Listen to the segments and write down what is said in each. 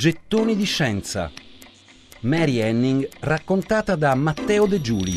Gettoni di scienza. Mary Henning raccontata da Matteo De Giuli.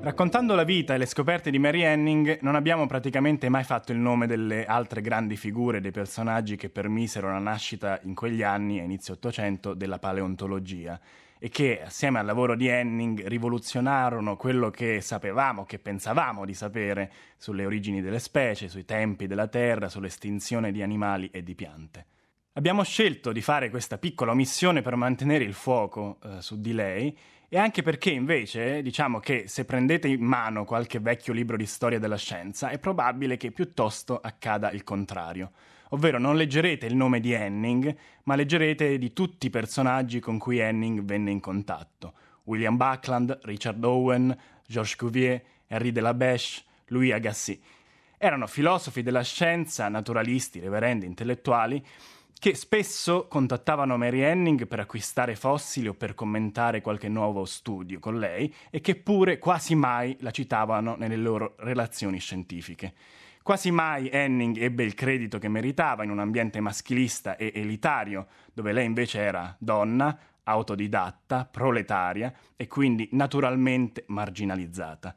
Raccontando la vita e le scoperte di Mary Henning, non abbiamo praticamente mai fatto il nome delle altre grandi figure dei personaggi che permisero la nascita in quegli anni, a inizio Ottocento, della paleontologia e che, assieme al lavoro di Henning, rivoluzionarono quello che sapevamo, che pensavamo di sapere sulle origini delle specie, sui tempi della Terra, sull'estinzione di animali e di piante. Abbiamo scelto di fare questa piccola omissione per mantenere il fuoco eh, su di lei e anche perché invece diciamo che se prendete in mano qualche vecchio libro di storia della scienza è probabile che piuttosto accada il contrario, ovvero non leggerete il nome di Henning, ma leggerete di tutti i personaggi con cui Henning venne in contatto. William Buckland, Richard Owen, Georges Cuvier, Henri de la Beche, Louis Agassiz. Erano filosofi della scienza, naturalisti, reverendi, intellettuali, che spesso contattavano Mary Henning per acquistare fossili o per commentare qualche nuovo studio con lei e che pure quasi mai la citavano nelle loro relazioni scientifiche. Quasi mai Henning ebbe il credito che meritava in un ambiente maschilista e elitario, dove lei invece era donna, autodidatta, proletaria e quindi naturalmente marginalizzata.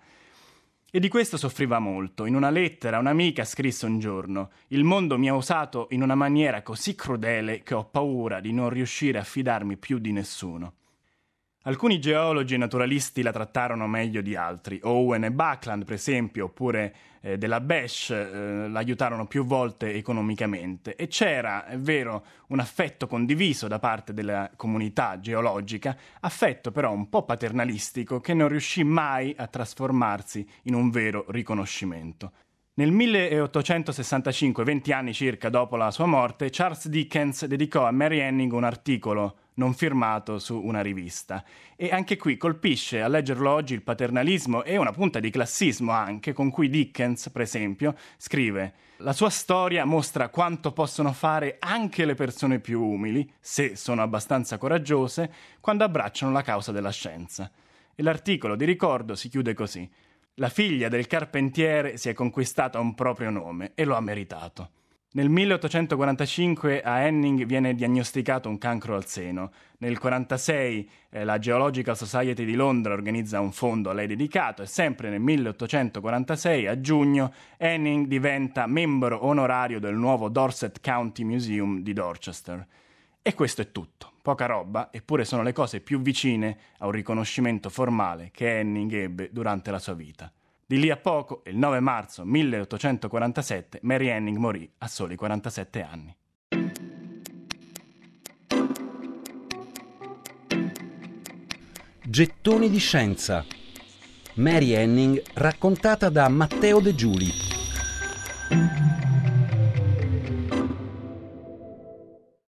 E di questo soffriva molto. In una lettera un'amica scrisse un giorno: Il mondo mi ha usato in una maniera così crudele che ho paura di non riuscire a fidarmi più di nessuno. Alcuni geologi e naturalisti la trattarono meglio di altri. Owen e Buckland, per esempio, oppure eh, della Besh, eh, l'aiutarono più volte economicamente. E c'era, è vero, un affetto condiviso da parte della comunità geologica, affetto però un po' paternalistico che non riuscì mai a trasformarsi in un vero riconoscimento. Nel 1865, 20 anni circa dopo la sua morte, Charles Dickens dedicò a Mary Henning un articolo non firmato su una rivista. E anche qui colpisce a leggerlo oggi il paternalismo e una punta di classismo anche con cui Dickens, per esempio, scrive La sua storia mostra quanto possono fare anche le persone più umili, se sono abbastanza coraggiose, quando abbracciano la causa della scienza. E l'articolo di ricordo si chiude così. La figlia del carpentiere si è conquistata un proprio nome e lo ha meritato. Nel 1845 a Henning viene diagnosticato un cancro al seno. Nel 1946 eh, la Geological Society di Londra organizza un fondo a lei dedicato e sempre nel 1846, a giugno, Henning diventa membro onorario del nuovo Dorset County Museum di Dorchester. E questo è tutto. Poca roba, eppure sono le cose più vicine a un riconoscimento formale che Henning ebbe durante la sua vita. Di lì a poco, il 9 marzo 1847, Mary Henning morì a soli 47 anni. Gettoni di scienza. Mary Henning raccontata da Matteo De Giuli.